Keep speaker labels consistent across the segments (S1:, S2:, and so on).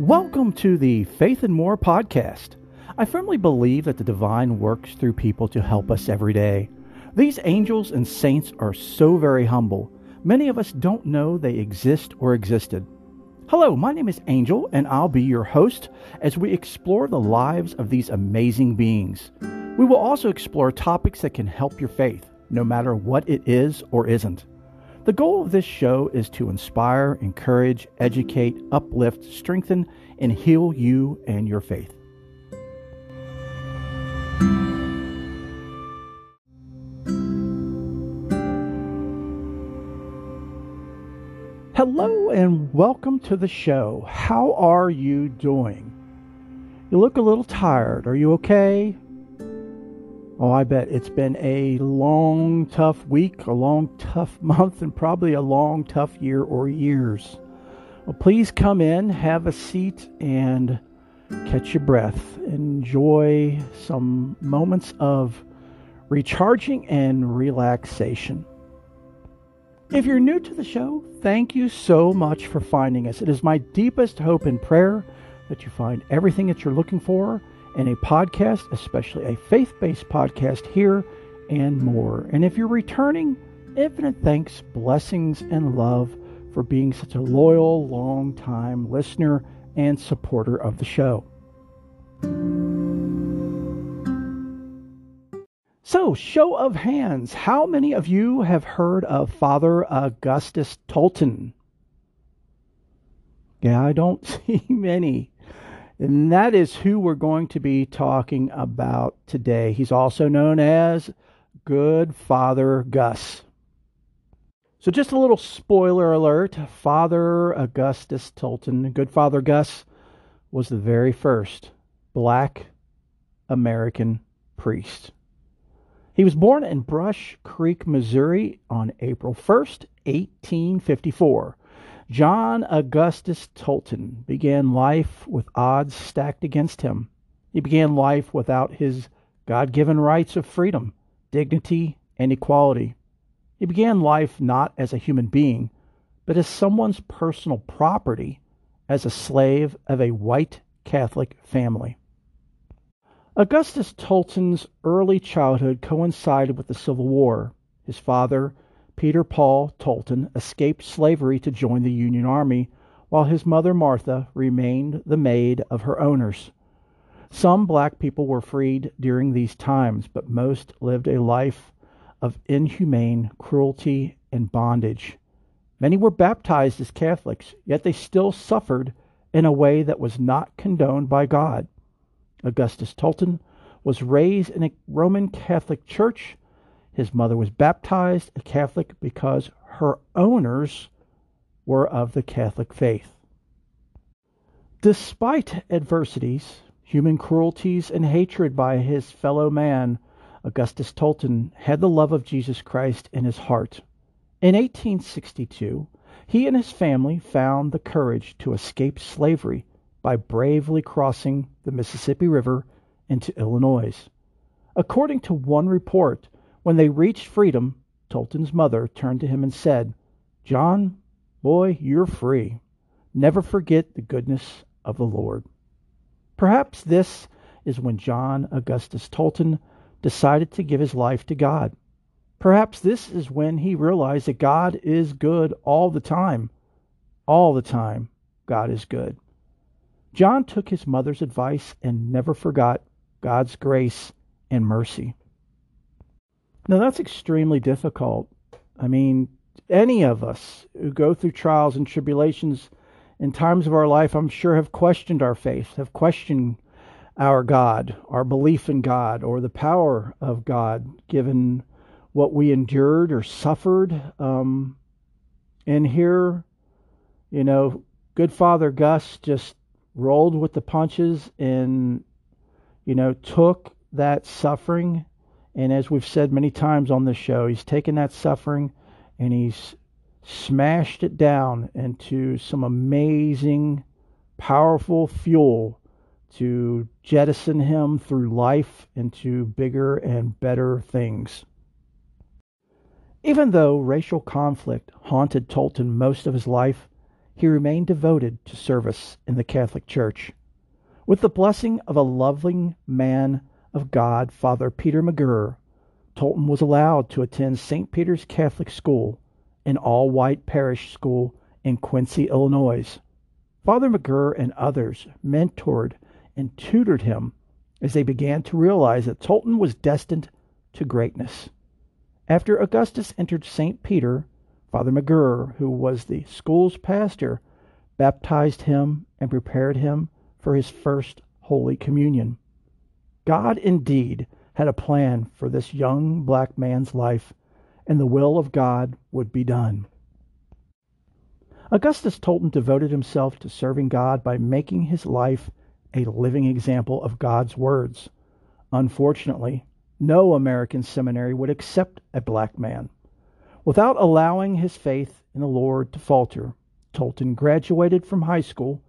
S1: Welcome to the Faith and More podcast. I firmly believe that the divine works through people to help us every day. These angels and saints are so very humble. Many of us don't know they exist or existed. Hello, my name is Angel, and I'll be your host as we explore the lives of these amazing beings. We will also explore topics that can help your faith, no matter what it is or isn't. The goal of this show is to inspire, encourage, educate, uplift, strengthen, and heal you and your faith. Hello and welcome to the show. How are you doing? You look a little tired. Are you okay? Oh, I bet it's been a long, tough week, a long, tough month, and probably a long, tough year or years. Well, please come in, have a seat, and catch your breath. Enjoy some moments of recharging and relaxation. If you're new to the show, thank you so much for finding us. It is my deepest hope and prayer that you find everything that you're looking for and a podcast, especially a faith based podcast here and more. And if you're returning, infinite thanks, blessings, and love for being such a loyal, long time listener and supporter of the show. So, show of hands, how many of you have heard of Father Augustus Tolton? Yeah, I don't see many. And that is who we're going to be talking about today. He's also known as Good Father Gus. So, just a little spoiler alert Father Augustus Tolton, Good Father Gus, was the very first black American priest. He was born in Brush Creek, Missouri on April 1st, 1854. John Augustus Tolton began life with odds stacked against him. He began life without his God given rights of freedom, dignity, and equality. He began life not as a human being, but as someone's personal property, as a slave of a white Catholic family. Augustus Tolton's early childhood coincided with the Civil War. His father, Peter Paul Tolton escaped slavery to join the Union Army, while his mother Martha remained the maid of her owners. Some black people were freed during these times, but most lived a life of inhumane cruelty and bondage. Many were baptized as Catholics, yet they still suffered in a way that was not condoned by God. Augustus Tolton was raised in a Roman Catholic church his mother was baptized a Catholic because her owners were of the Catholic faith. Despite adversities, human cruelties, and hatred by his fellow man, Augustus Tolton had the love of Jesus Christ in his heart. In 1862, he and his family found the courage to escape slavery by bravely crossing the Mississippi River into Illinois. According to one report, when they reached freedom, Tolton's mother turned to him and said, John, boy, you're free. Never forget the goodness of the Lord. Perhaps this is when John Augustus Tolton decided to give his life to God. Perhaps this is when he realized that God is good all the time. All the time, God is good. John took his mother's advice and never forgot God's grace and mercy. Now, that's extremely difficult. I mean, any of us who go through trials and tribulations in times of our life, I'm sure, have questioned our faith, have questioned our God, our belief in God, or the power of God, given what we endured or suffered. Um, and here, you know, good Father Gus just rolled with the punches and, you know, took that suffering and as we've said many times on this show, he's taken that suffering and he's smashed it down into some amazing, powerful fuel to jettison him through life into bigger and better things. Even though racial conflict haunted Tolton most of his life, he remained devoted to service in the Catholic Church. With the blessing of a loving man of God, Father Peter McGirr, Tolton was allowed to attend St. Peter's Catholic School, an all white parish school in Quincy, Illinois. Father McGirr and others mentored and tutored him as they began to realize that Tolton was destined to greatness. After Augustus entered St. Peter, Father McGirr, who was the school's pastor, baptized him and prepared him for his first Holy Communion. God indeed had a plan for this young black man's life, and the will of God would be done. Augustus Tolton devoted himself to serving God by making his life a living example of God's words. Unfortunately, no American seminary would accept a black man. Without allowing his faith in the Lord to falter, Tolton graduated from high school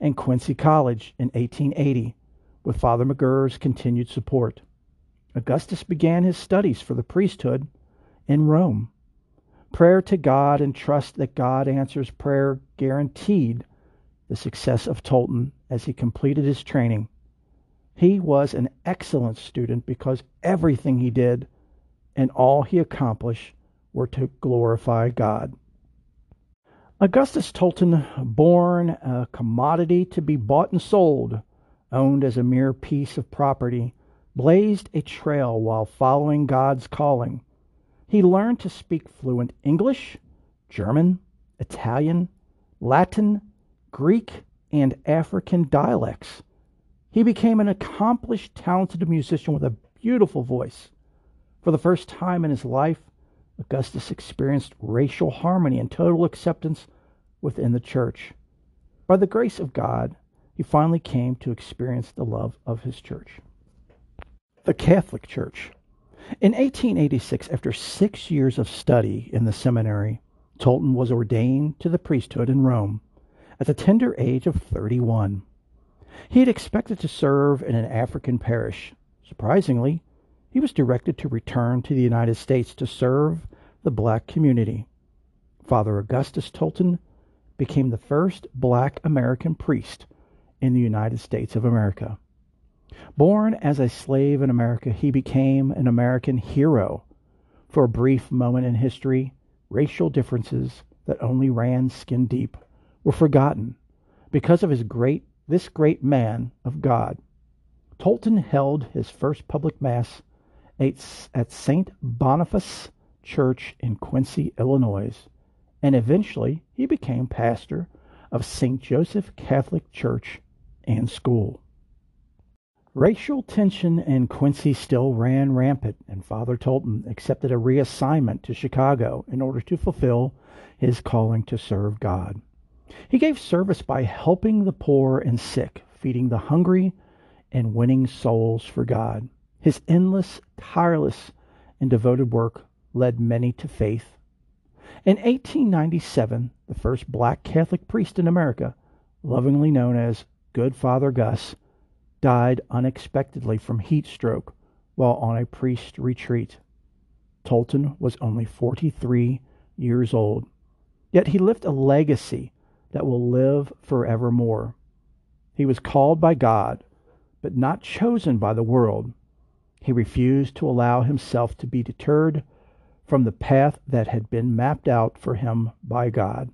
S1: and Quincy College in 1880 with Father McGirr's continued support. Augustus began his studies for the priesthood in Rome. Prayer to God and trust that God answers prayer guaranteed the success of Tolton as he completed his training. He was an excellent student because everything he did and all he accomplished were to glorify God. Augustus Tolton, born a commodity to be bought and sold, owned as a mere piece of property, blazed a trail while following God's calling. He learned to speak fluent English, German, Italian, Latin, Greek, and African dialects. He became an accomplished, talented musician with a beautiful voice. For the first time in his life, Augustus experienced racial harmony and total acceptance within the church. By the grace of God, he finally came to experience the love of his church. The Catholic Church. In 1886, after six years of study in the seminary, Tolton was ordained to the priesthood in Rome at the tender age of 31. He had expected to serve in an African parish. Surprisingly, he was directed to return to the United States to serve the black community. Father Augustus Tolton became the first black American priest in the United States of America. Born as a slave in America, he became an American hero. For a brief moment in history, racial differences that only ran skin deep were forgotten because of his great this great man of God. Tolton held his first public mass at St. Boniface Church in Quincy, Illinois, and eventually he became pastor of St. Joseph Catholic Church and School. Racial tension in Quincy still ran rampant, and Father Tolton accepted a reassignment to Chicago in order to fulfill his calling to serve God. He gave service by helping the poor and sick, feeding the hungry, and winning souls for God. His endless, tireless, and devoted work led many to faith. In 1897, the first black Catholic priest in America, lovingly known as Good Father Gus, died unexpectedly from heat stroke while on a priest retreat. Tolton was only 43 years old, yet he left a legacy that will live forevermore. He was called by God, but not chosen by the world. He refused to allow himself to be deterred from the path that had been mapped out for him by God,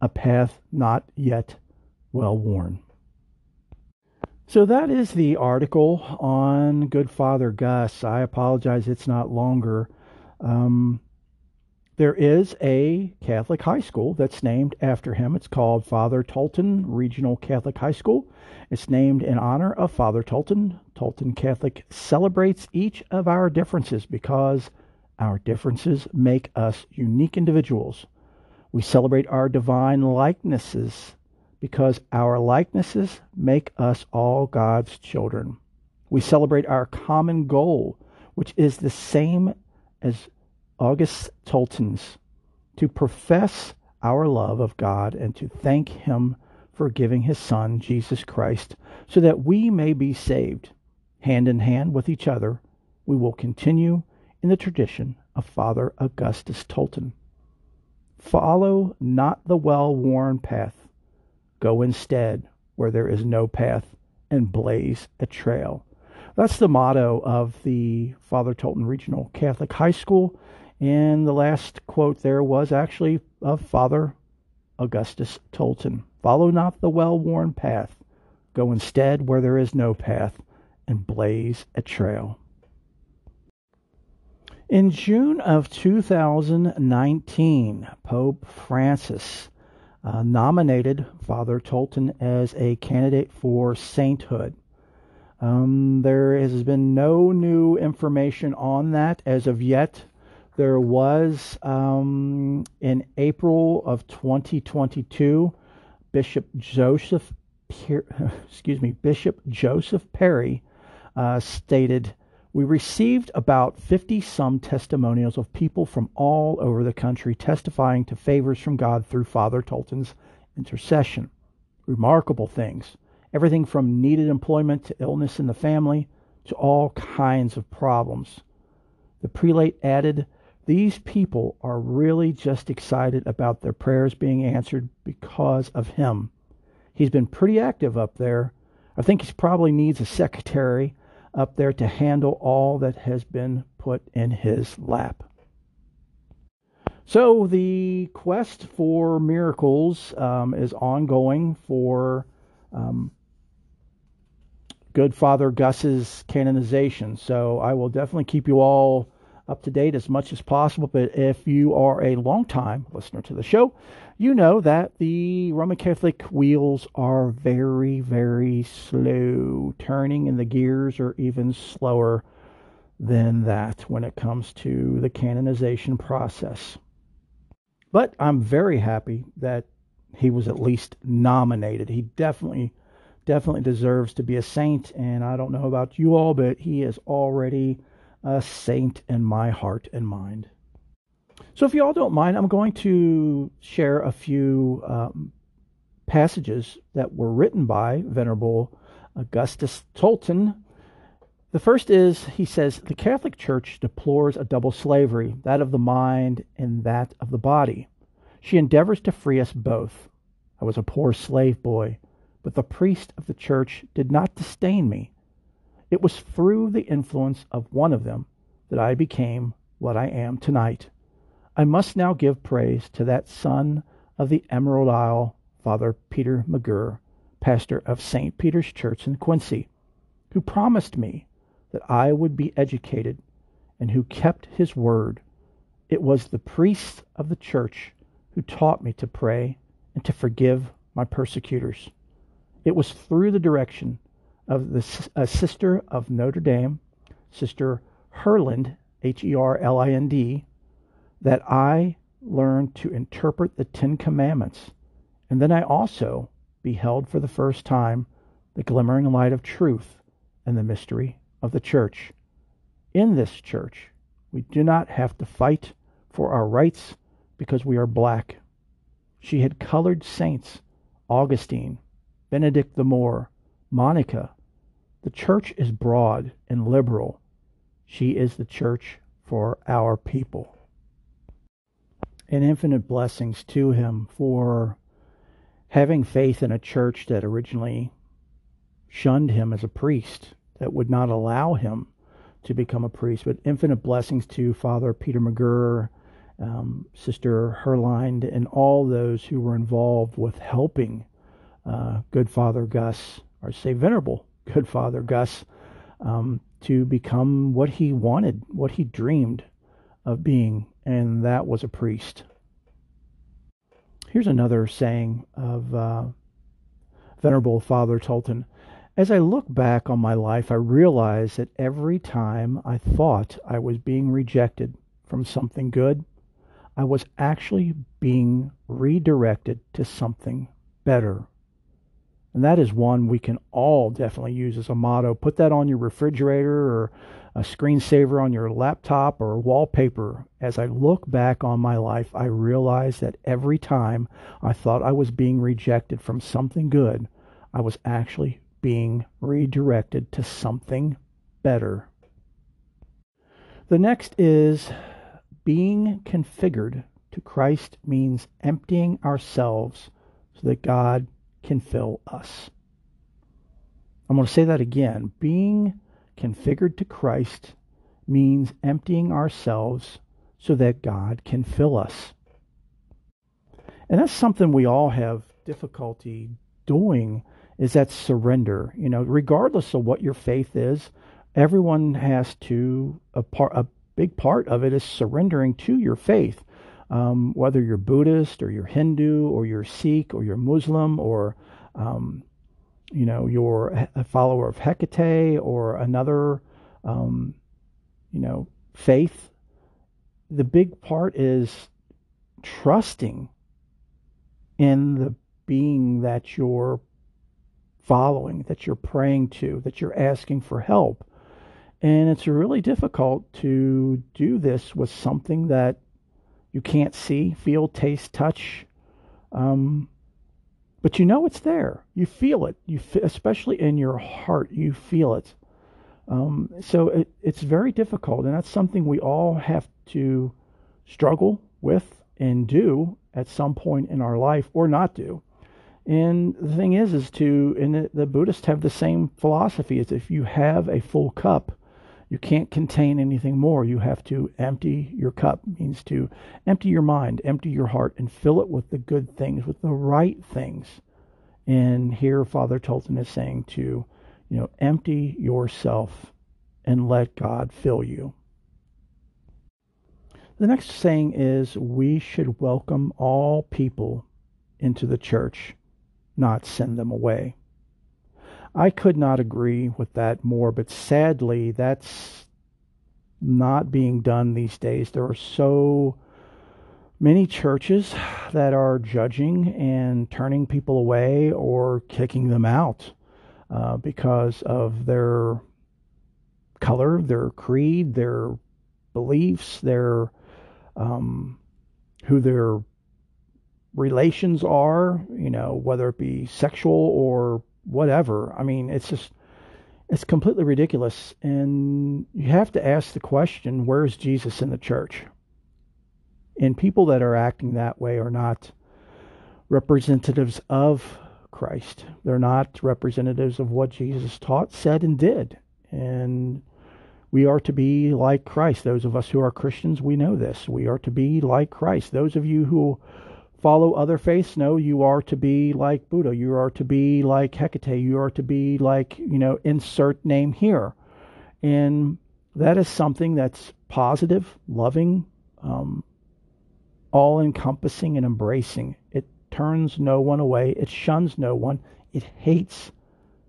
S1: a path not yet well worn. So that is the article on Good Father Gus. I apologize, it's not longer. Um, there is a Catholic high school that's named after him. It's called Father Tolton Regional Catholic High School. It's named in honor of Father Tolton. Tolton Catholic celebrates each of our differences because our differences make us unique individuals. We celebrate our divine likenesses because our likenesses make us all God's children. We celebrate our common goal, which is the same as August Tolton's to profess our love of God and to thank Him for giving His Son, Jesus Christ, so that we may be saved. Hand in hand with each other, we will continue in the tradition of Father Augustus Tolton. Follow not the well worn path. Go instead where there is no path and blaze a trail. That's the motto of the Father Tolton Regional Catholic High School. And the last quote there was actually of Father Augustus Tolton. Follow not the well worn path. Go instead where there is no path and blaze a trail. In June of 2019, Pope Francis uh, nominated Father Tolton as a candidate for sainthood. Um, there has been no new information on that as of yet. There was um, in April of 2022, Bishop Joseph, excuse me, Bishop Joseph Perry uh, stated we received about 50 some testimonials of people from all over the country testifying to favors from God through Father Tolton's intercession. Remarkable things. Everything from needed employment to illness in the family to all kinds of problems. The prelate added, These people are really just excited about their prayers being answered because of him. He's been pretty active up there. I think he probably needs a secretary up there to handle all that has been put in his lap. So the quest for miracles um, is ongoing for um, Good Father Gus's canonization. So I will definitely keep you all up to date as much as possible. But if you are a long-time listener to the show, you know that the Roman Catholic wheels are very, very slow turning, and the gears are even slower than that when it comes to the canonization process. But I'm very happy that he was at least nominated. He definitely, definitely deserves to be a saint. And I don't know about you all, but he is already a saint in my heart and mind. So, if you all don't mind, I'm going to share a few um, passages that were written by Venerable Augustus Tolton. The first is he says, The Catholic Church deplores a double slavery, that of the mind and that of the body. She endeavors to free us both. I was a poor slave boy, but the priest of the church did not disdain me. It was through the influence of one of them that I became what I am tonight. I must now give praise to that son of the Emerald Isle, Father Peter McGirr, pastor of St. Peter's Church in Quincy, who promised me that I would be educated and who kept his word. It was the priests of the church who taught me to pray and to forgive my persecutors. It was through the direction of the, a sister of Notre Dame, Sister Herlind, H E R L I N D, that I learned to interpret the Ten Commandments. And then I also beheld for the first time the glimmering light of truth and the mystery of the church. In this church, we do not have to fight for our rights because we are black. She had colored saints Augustine, Benedict the Moor, Monica. The church is broad and liberal. She is the church for our people and infinite blessings to him for having faith in a church that originally shunned him as a priest, that would not allow him to become a priest. But infinite blessings to Father Peter McGirr, um, Sister Herline, and all those who were involved with helping uh, Good Father Gus, or say Venerable Good Father Gus, um, to become what he wanted, what he dreamed of being, and that was a priest. Here's another saying of uh, Venerable Father Tolton. As I look back on my life, I realize that every time I thought I was being rejected from something good, I was actually being redirected to something better. And that is one we can all definitely use as a motto. Put that on your refrigerator or a screensaver on your laptop or wallpaper. As I look back on my life, I realize that every time I thought I was being rejected from something good, I was actually being redirected to something better. The next is being configured to Christ means emptying ourselves so that God can fill us. I'm going to say that again. Being configured to Christ means emptying ourselves so that God can fill us. And that's something we all have difficulty doing is that surrender. You know, regardless of what your faith is, everyone has to a part a big part of it is surrendering to your faith. Um, whether you're Buddhist or you're Hindu or you're Sikh or you're Muslim or um, you know you're a follower of Hecate or another um, you know faith. The big part is trusting in the being that you're following, that you're praying to, that you're asking for help. And it's really difficult to do this with something that you can't see, feel, taste, touch. Um, but you know it's there. You feel it. You f- especially in your heart, you feel it. Um, so it, it's very difficult, and that's something we all have to struggle with and do at some point in our life, or not do. And the thing is, is to, and the, the Buddhists have the same philosophy: is if you have a full cup, you can't contain anything more. You have to empty your cup, means to empty your mind, empty your heart, and fill it with the good things, with the right things. And here Father Tolton is saying to, you know, empty yourself and let God fill you. The next saying is we should welcome all people into the church, not send them away. I could not agree with that more, but sadly, that's not being done these days. There are so many churches that are judging and turning people away or kicking them out uh, because of their color, their creed, their beliefs, their um, who their relations are, you know, whether it be sexual or whatever. I mean, it's just it's completely ridiculous. And you have to ask the question, where's Jesus in the church? And people that are acting that way are not representatives of Christ. They're not representatives of what Jesus taught, said, and did. And we are to be like Christ. Those of us who are Christians, we know this. We are to be like Christ. Those of you who follow other faiths. No, you are to be like Buddha. You are to be like Hecate. You are to be like, you know, insert name here. And that is something that's positive, loving, um, all encompassing, and embracing. It turns no one away, it shuns no one, it hates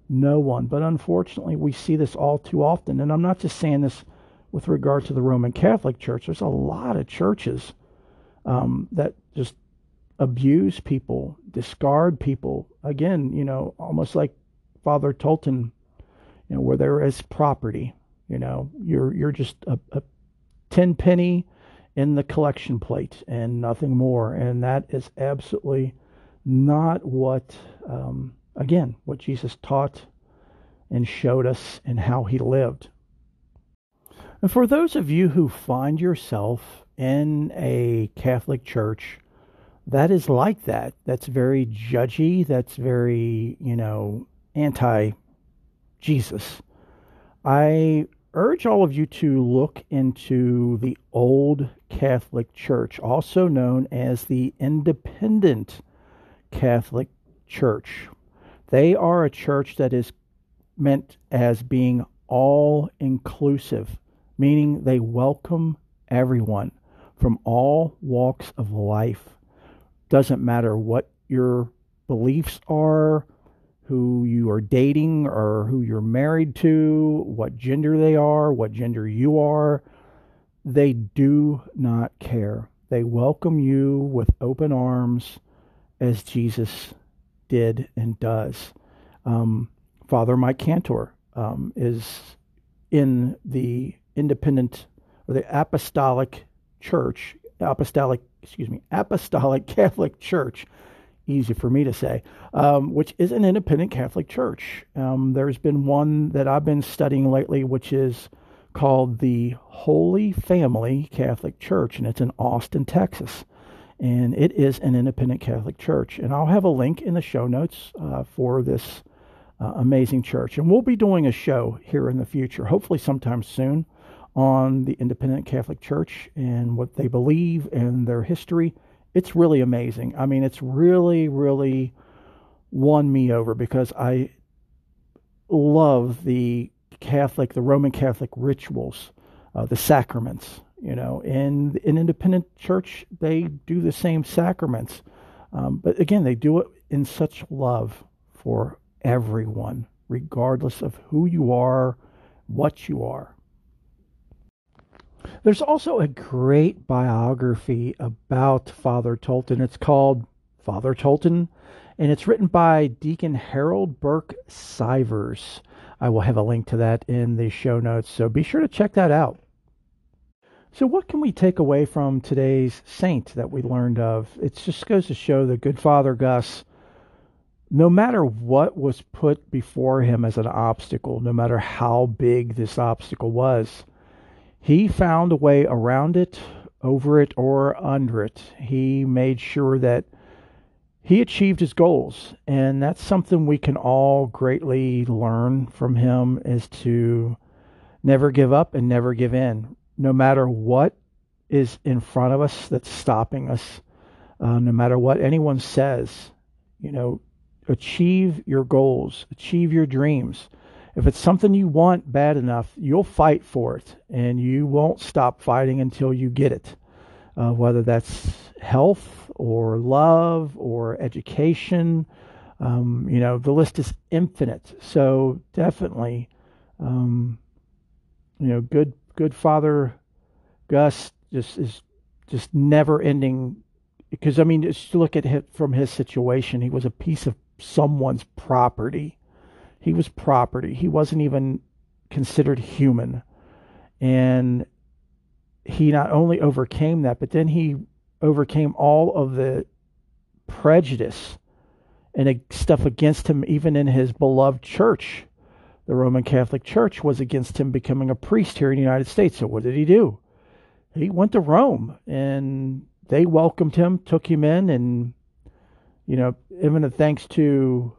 S1: no one. But unfortunately, we see this all too often. And I'm not just saying this with regard to the Roman Catholic Church, there's a lot of churches um, that abuse people, discard people. Again, you know, almost like Father Tolton, you know, where there is property. You know, you're you're just a, a ten penny in the collection plate and nothing more, and that is absolutely not what, um, again, what Jesus taught and showed us and how he lived. And for those of you who find yourself in a Catholic church that is like that. That's very judgy. That's very, you know, anti Jesus. I urge all of you to look into the Old Catholic Church, also known as the Independent Catholic Church. They are a church that is meant as being all inclusive, meaning they welcome everyone from all walks of life doesn't matter what your beliefs are, who you are dating or who you're married to, what gender they are, what gender you are. They do not care. They welcome you with open arms as Jesus did and does. Um, Father Mike Cantor um, is in the independent or the apostolic church, apostolic excuse me, Apostolic Catholic Church, easy for me to say, um, which is an independent Catholic church. Um, there's been one that I've been studying lately, which is called the Holy Family Catholic Church, and it's in Austin, Texas. and it is an independent Catholic church. And I'll have a link in the show notes uh, for this uh, amazing church. And we'll be doing a show here in the future, hopefully sometime soon, on the independent Catholic Church and what they believe and their history. It's really amazing. I mean, it's really, really won me over because I love the Catholic, the Roman Catholic rituals, uh, the sacraments. You know, in an independent church, they do the same sacraments, um, but again, they do it in such love for everyone, regardless of who you are, what you are. There's also a great biography about Father Tolton. It's called Father Tolton, and it's written by Deacon Harold Burke Sivers. I will have a link to that in the show notes, so be sure to check that out. So, what can we take away from today's saint that we learned of? It just goes to show that Good Father Gus, no matter what was put before him as an obstacle, no matter how big this obstacle was, he found a way around it, over it, or under it. He made sure that he achieved his goals. And that's something we can all greatly learn from him is to never give up and never give in. No matter what is in front of us that's stopping us, uh, no matter what anyone says, you know, achieve your goals, achieve your dreams. If it's something you want bad enough, you'll fight for it and you won't stop fighting until you get it. Uh, whether that's health or love or education, um, you know, the list is infinite. So definitely, um, you know, good, good father Gus just is just never ending. Because I mean, just look at it from his situation. He was a piece of someone's property he was property. He wasn't even considered human. And he not only overcame that, but then he overcame all of the prejudice and stuff against him, even in his beloved church. The Roman Catholic Church was against him becoming a priest here in the United States. So, what did he do? He went to Rome and they welcomed him, took him in, and, you know, even thanks to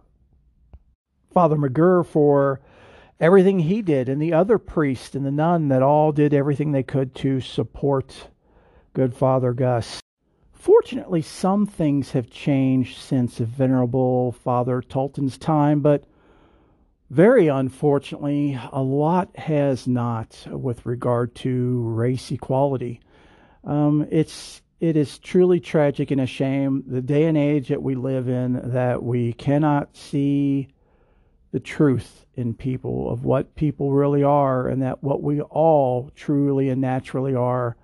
S1: Father McGirr for everything he did, and the other priest and the nun that all did everything they could to support good Father Gus. Fortunately, some things have changed since Venerable Father Tolton's time, but very unfortunately, a lot has not with regard to race equality. Um, it's it is truly tragic and a shame the day and age that we live in that we cannot see the truth in people of what people really are and that what we all truly and naturally are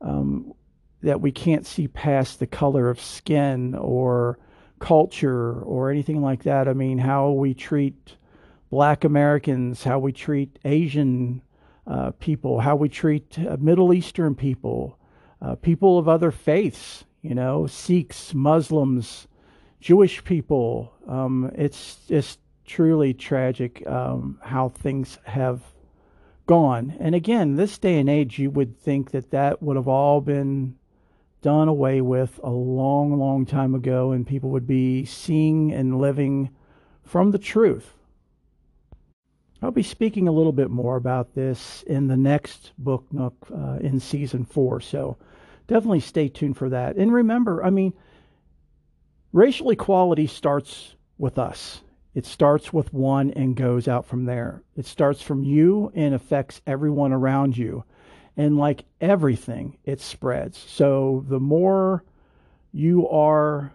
S1: um, that we can't see past the color of skin or culture or anything like that. I mean how we treat black americans how we treat asian uh, people how we treat uh, middle eastern people uh, people of other faiths you know sikhs muslims jewish people. Um, it's just truly tragic um, how things have gone. And again, this day and age, you would think that that would have all been done away with a long, long time ago, and people would be seeing and living from the truth. I'll be speaking a little bit more about this in the next book nook uh, in season four. So definitely stay tuned for that. And remember, I mean, racial equality starts with us. It starts with one and goes out from there. It starts from you and affects everyone around you. And like everything, it spreads. So the more you are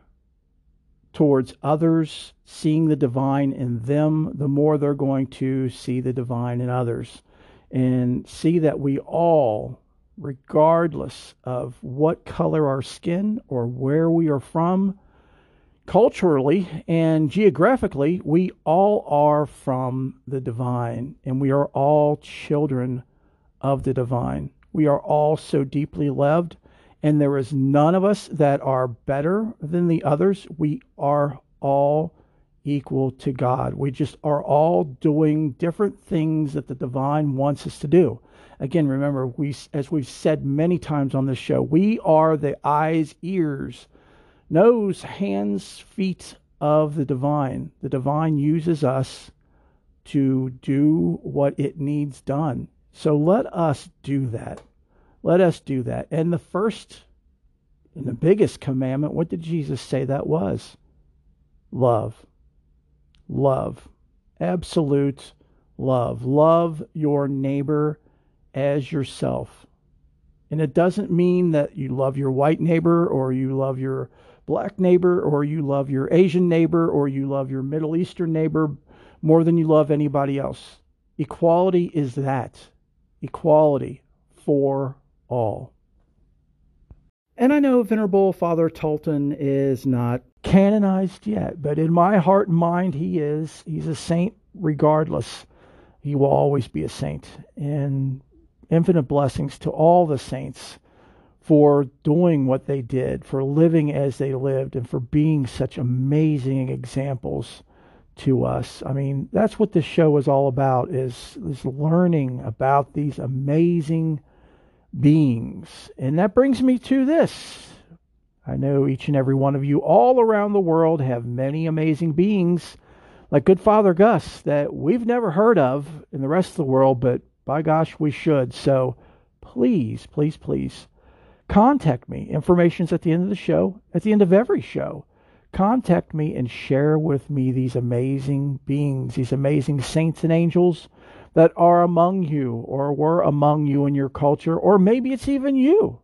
S1: towards others, seeing the divine in them, the more they're going to see the divine in others. And see that we all, regardless of what color our skin or where we are from, culturally and geographically, we all are from the divine, and we are all children of the divine. We are all so deeply loved, and there is none of us that are better than the others. We are all equal to God. We just are all doing different things that the divine wants us to do. Again, remember, we, as we've said many times on this show, we are the eyes, ears, nose, hands, feet of the divine. The divine uses us to do what it needs done. So let us do that. Let us do that. And the first and the biggest commandment, what did Jesus say that was? Love. Love. Absolute love. Love your neighbor as yourself. And it doesn't mean that you love your white neighbor or you love your black neighbor or you love your Asian neighbor or you love your Middle Eastern neighbor more than you love anybody else. Equality is that equality for all. And I know Venerable Father Tolton is not canonized yet, but in my heart and mind, he is. He's a saint regardless. He will always be a saint. And infinite blessings to all the saints for doing what they did, for living as they lived, and for being such amazing examples to us. I mean, that's what this show is all about is, is learning about these amazing beings. And that brings me to this. I know each and every one of you all around the world have many amazing beings like good Father Gus that we've never heard of in the rest of the world, but by gosh, we should. So please, please, please contact me. Information's at the end of the show, at the end of every show. Contact me and share with me these amazing beings, these amazing saints and angels that are among you or were among you in your culture, or maybe it's even you.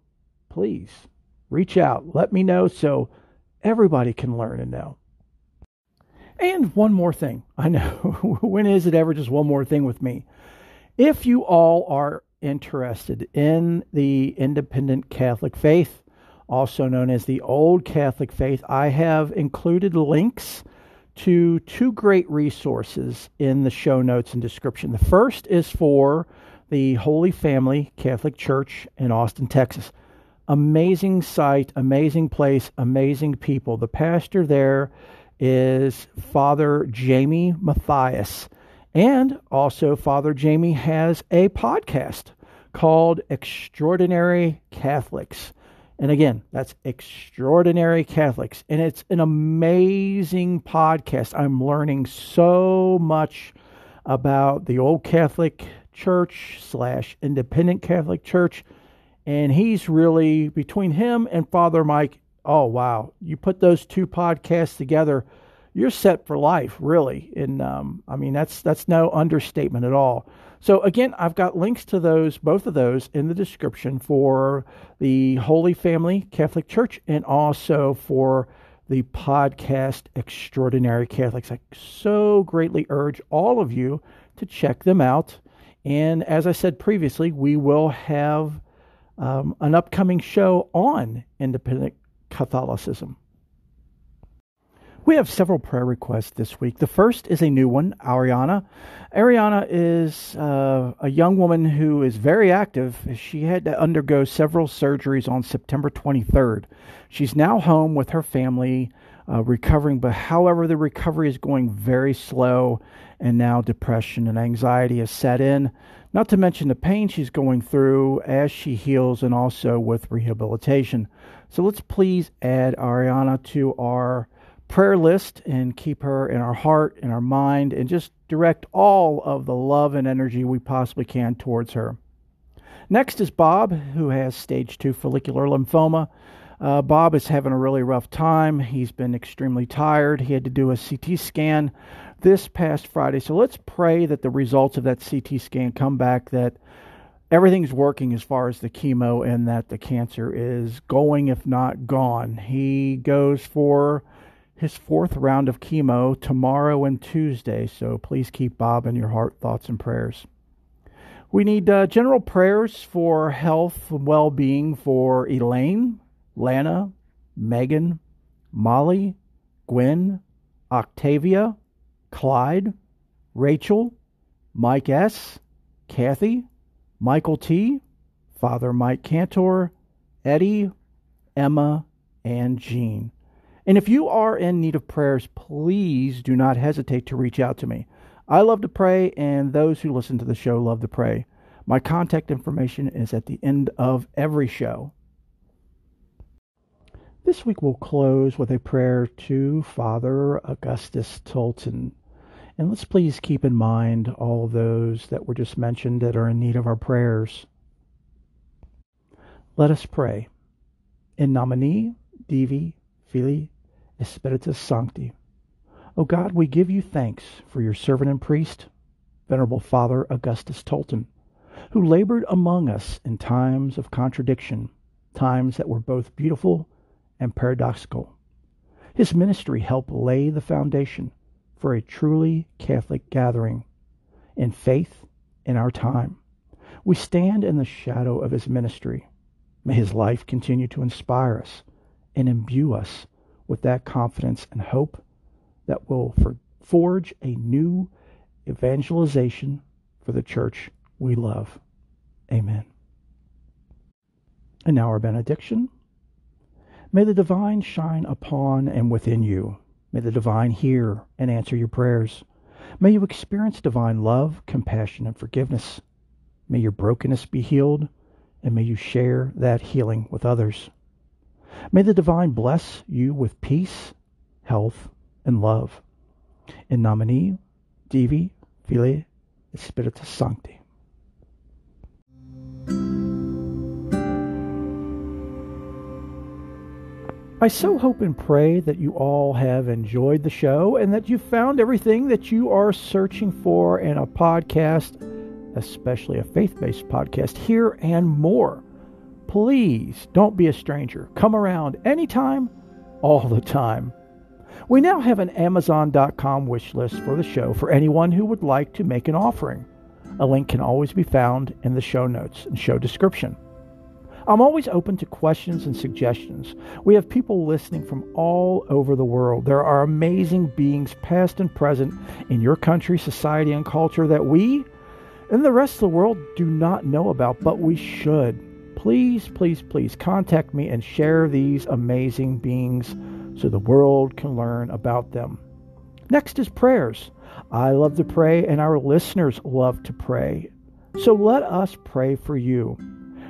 S1: Please reach out. Let me know so everybody can learn and know. And one more thing. I know, when is it ever just one more thing with me? If you all are interested in the independent Catholic faith, also known as the Old Catholic faith, I have included links to two great resources in the show notes and description. The first is for the Holy Family Catholic Church in Austin, Texas. Amazing site, amazing place, amazing people. The pastor there is Father Jayme Mathias. And also, Father Jayme has a podcast called Extraordinary Catholics. And again, that's Extraordinary Catholics. And it's an amazing podcast. I'm learning so much about the old Catholic Church slash independent Catholic Church. And he's really, between him and Father Mike, oh, wow. You put those two podcasts together, you're set for life, really. And um, I mean, that's, that's no understatement at all. So again, I've got links to those, both of those, in the description for the Holy Family Catholic Church and also for the podcast Extraordinary Catholics. I so greatly urge all of you to check them out. And as I said previously, we will have um, an upcoming show on independent Catholicism. We have several prayer requests this week. The first is a new one, Ariana. Ariana is uh, a young woman who is very active. She had to undergo several surgeries on September 23rd. She's now home with her family, uh, recovering, but however, the recovery is going very slow, and now depression and anxiety has set in. Not to mention the pain she's going through as she heals and also with rehabilitation. So let's please add Ariana to our prayer list and keep her in our heart, in our mind, and just direct all of the love and energy we possibly can towards her. Next is Bob, who has stage two follicular lymphoma. Uh, Bob is having a really rough time. He's been extremely tired. He had to do a CT scan this past Friday. So let's pray that the results of that CT scan come back that everything's working as far as the chemo and that the cancer is going, if not gone. He goes for his fourth round of chemo tomorrow and Tuesday, so please keep Bob in your heart, thoughts, and prayers. We need uh, general prayers for health and well being for Elaine, Lana, Megan, Molly, Gwen, Octavia, Clyde, Rachel, Mike S., Kathy, Michael T., Father Mike Cantor, Eddie, Emma, and Jean. And if you are in need of prayers, please do not hesitate to reach out to me. I love to pray, and those who listen to the show love to pray. My contact information is at the end of every show. This week we'll close with a prayer to Father Augustus Tolton. And let's please keep in mind all those that were just mentioned that are in need of our prayers. Let us pray. In nomine Divi Filii Spiritus Sancti. O God, we give you thanks for your servant and priest, Venerable Father Augustus Tolton, who labored among us in times of contradiction, times that were both beautiful and paradoxical. His ministry helped lay the foundation for a truly Catholic gathering in faith in our time. We stand in the shadow of his ministry. May his life continue to inspire us and imbue us with that confidence and hope that will for, forge a new evangelization for the church we love. Amen. And now our benediction. May the divine shine upon and within you. May the divine hear and answer your prayers. May you experience divine love, compassion, and forgiveness. May your brokenness be healed, and may you share that healing with others. May the divine bless you with peace, health, and love. In nomine Divi Filii Spiritus Sancti. I so hope and pray that you all have enjoyed the show and that you found everything that you are searching for in a podcast, especially a faith based podcast, here and more. Please don't be a stranger. Come around anytime, all the time. We now have an Amazon.com wish list for the show for anyone who would like to make an offering. A link can always be found in the show notes and show description. I'm always open to questions and suggestions. We have people listening from all over the world. There are amazing beings, past and present, in your country, society, and culture that we and the rest of the world do not know about, but we should. Please, please, please contact me and share these amazing beings so the world can learn about them. Next is prayers. I love to pray, and our listeners love to pray. So let us pray for you.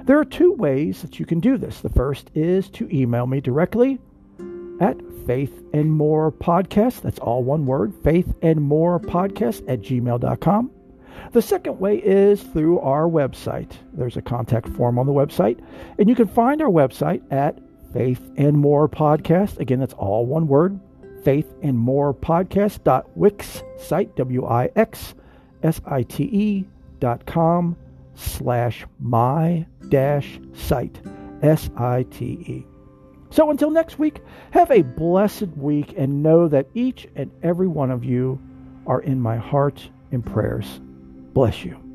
S1: There are two ways that you can do this. The first is to email me directly at faith and more podcast. That's all one word, faith and more podcast at gmail.com. The second way is through our website. There's a contact form on the website, and you can find our website at Faith and More Podcast. Again, that's all one word. Faith and More Podcast wix site W I X S I T E dot com slash my dash site S I T E. So until next week, have a blessed week and know that each and every one of you are in my heart and prayers. Bless you.